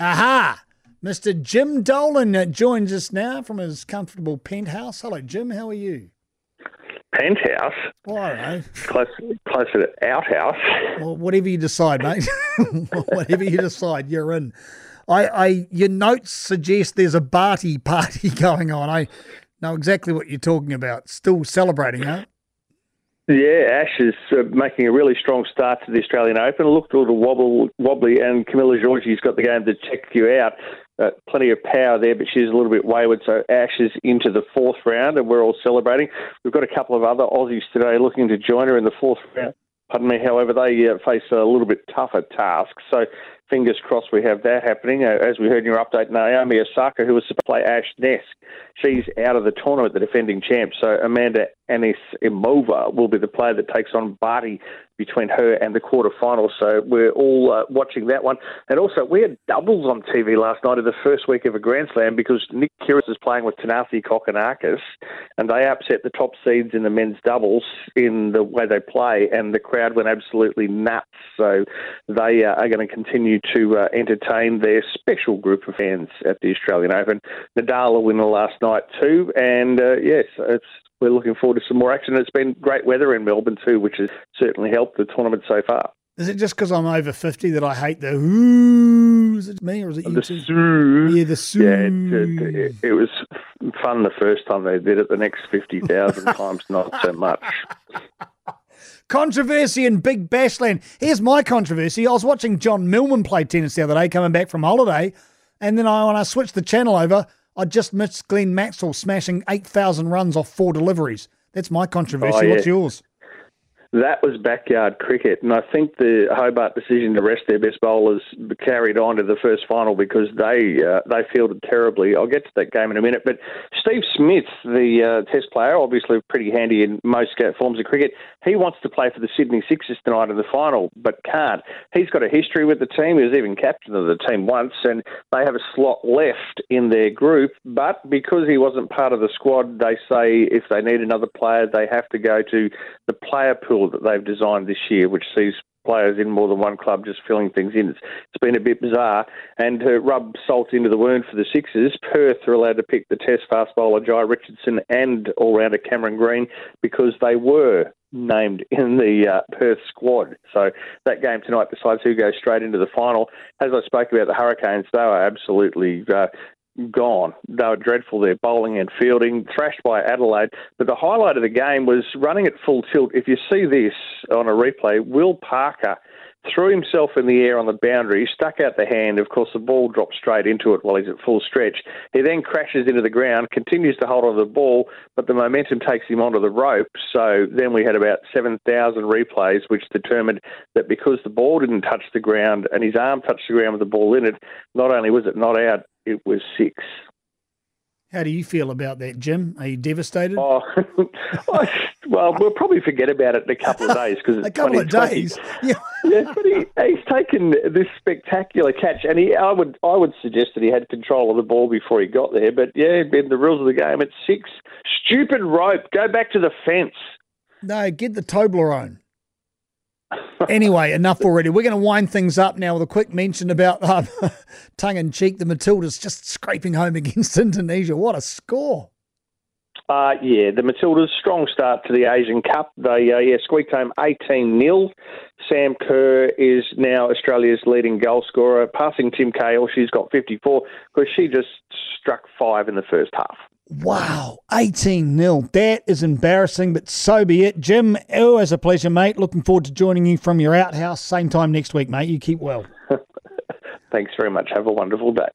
Aha! Mr. Jim Dolan joins us now from his comfortable penthouse. Hello, Jim. How are you? Penthouse? Well, I don't know. Close, closer to outhouse. Well, whatever you decide, mate. whatever you decide, you're in. I, I, your notes suggest there's a Barty party going on. I know exactly what you're talking about. Still celebrating, huh? Yeah, Ash is uh, making a really strong start to the Australian Open. Looked a little wobble, wobbly, and Camila Giorgi's got the game to check you out. Uh, plenty of power there, but she's a little bit wayward. So Ash is into the fourth round, and we're all celebrating. We've got a couple of other Aussies today looking to join her in the fourth round. Pardon me. However, they uh, face a little bit tougher task. So fingers crossed we have that happening. Uh, as we heard in your update, Naomi Osaka, who was to play Ash Ness, she's out of the tournament, the defending champ. So Amanda Anisimova will be the player that takes on Barty between her and the quarterfinals. So we're all uh, watching that one. And also, we had doubles on TV last night in the first week of a Grand Slam because Nick Kyrgios is playing with Thanasi Kokkinakis, and they upset the top seeds in the men's doubles in the way they play, and the crowd went absolutely nuts. So they uh, are going to continue to uh, entertain their special group of fans at the Australian Open. Nadal a winner last night too, and uh, yes, it's we're looking forward to some more action. It's been great weather in Melbourne too, which has certainly helped the tournament so far. Is it just because I'm over 50 that I hate the ooh? Is it me or is it you The too? Yeah, the soo. Yeah, it, it, it was fun the first time they did it. The next 50,000 times, not so much. Controversy in Big Bashland. Here's my controversy. I was watching John Millman play tennis the other day, coming back from holiday, and then I, when I switched the channel over, I just missed Glenn Maxwell smashing 8,000 runs off four deliveries. That's my controversy. Oh, yeah. What's yours? That was backyard cricket, and I think the Hobart decision to rest their best bowlers carried on to the first final because they uh, they fielded terribly. I'll get to that game in a minute, but Steve Smith, the uh, Test player, obviously pretty handy in most forms of cricket. He wants to play for the Sydney Sixers tonight in the final, but can't. He's got a history with the team. He was even captain of the team once, and they have a slot left in their group. But because he wasn't part of the squad, they say if they need another player, they have to go to the player pool that they've designed this year, which sees players in more than one club just filling things in. It's, it's been a bit bizarre. And to rub salt into the wound for the Sixers, Perth are allowed to pick the Test fast bowler Jhye Richardson and all-rounder Cameron Green because they were named in the uh, Perth squad. So that game tonight decides who goes straight into the final. As I spoke about the Hurricanes, they were absolutely uh, gone. They were dreadful. Their bowling and fielding, thrashed by Adelaide. But the highlight of the game was running at full tilt. If you see this on a replay, Will Parker threw himself in the air on the boundary, stuck out the hand. Of course, the ball dropped straight into it while he's at full stretch. He then crashes into the ground, continues to hold on to the ball, but the momentum takes him onto the rope. So then we had about 7,000 replays, which determined that because the ball didn't touch the ground and his arm touched the ground with the ball in it, not only was it not out, it was six. How do you feel about that, Jim? Are you devastated? Oh, well, we'll probably forget about it in a couple of days because it's a couple of days. Yeah. yeah, but he, he's taken this spectacular catch, and he, I would, I would suggest that he had control of the ball before he got there. But yeah, in the rules of the game, it's six. Stupid rope. Go back to the fence. No, get the Toblerone. Anyway, enough already. We're going to wind things up now with a quick mention about um, tongue in cheek. The Matildas just scraping home against Indonesia. What a score! Uh, yeah, the Matildas strong start to the Asian Cup. They uh, yeah squeaked home eighteen 0 Sam Kerr is now Australia's leading goal scorer, passing Tim Cahill. She's got fifty four because she just struck five in the first half. Wow, 18 0. That is embarrassing, but so be it. Jim, always a pleasure, mate. Looking forward to joining you from your outhouse. Same time next week, mate. You keep well. Thanks very much. Have a wonderful day.